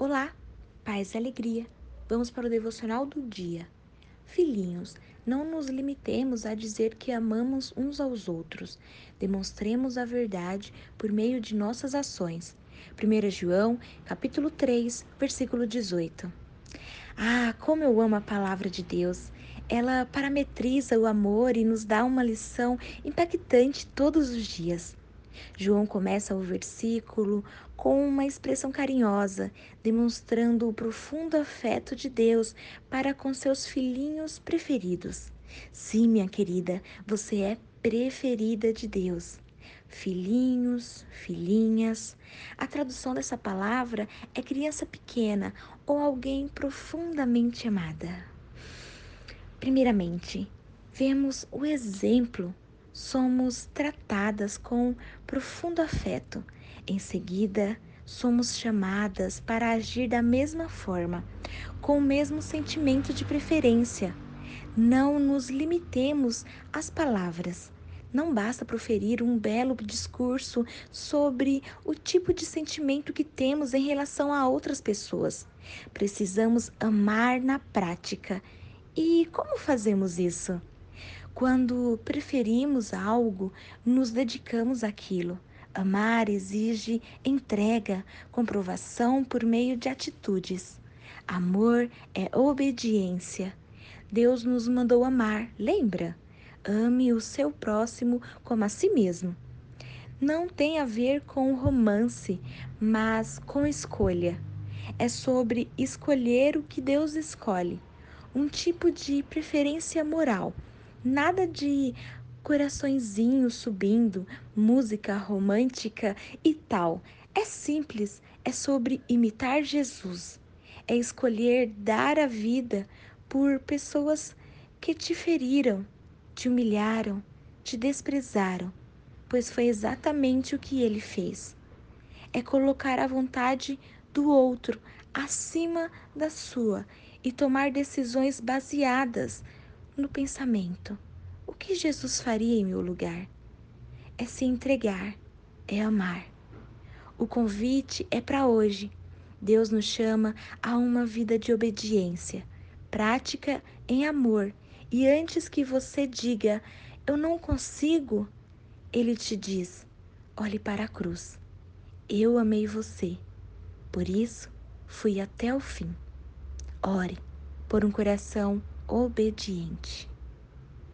Olá, paz e alegria. Vamos para o devocional do dia. Filhinhos, não nos limitemos a dizer que amamos uns aos outros. Demonstremos a verdade por meio de nossas ações. 1 João, capítulo 3, versículo 18. Ah, como eu amo a palavra de Deus! Ela parametriza o amor e nos dá uma lição impactante todos os dias. João começa o versículo com uma expressão carinhosa, demonstrando o profundo afeto de Deus para com seus filhinhos preferidos. Sim, minha querida, você é preferida de Deus. Filhinhos, filhinhas. A tradução dessa palavra é criança pequena ou alguém profundamente amada. Primeiramente, vemos o exemplo somos tratadas com profundo afeto. Em seguida, somos chamadas para agir da mesma forma, com o mesmo sentimento de preferência. Não nos limitemos às palavras. Não basta proferir um belo discurso sobre o tipo de sentimento que temos em relação a outras pessoas. Precisamos amar na prática. E como fazemos isso? Quando preferimos algo, nos dedicamos àquilo. Amar exige entrega, comprovação por meio de atitudes. Amor é obediência. Deus nos mandou amar, lembra? Ame o seu próximo como a si mesmo. Não tem a ver com romance, mas com escolha. É sobre escolher o que Deus escolhe, um tipo de preferência moral Nada de coraçõezinho subindo, música romântica e tal. É simples, é sobre imitar Jesus. É escolher dar a vida por pessoas que te feriram, te humilharam, te desprezaram, pois foi exatamente o que ele fez. É colocar a vontade do outro acima da sua e tomar decisões baseadas no pensamento: o que Jesus faria em meu lugar? É se entregar, é amar. O convite é para hoje. Deus nos chama a uma vida de obediência, prática em amor. E antes que você diga, eu não consigo, Ele te diz: olhe para a cruz. Eu amei você, por isso fui até o fim. Ore por um coração obediente.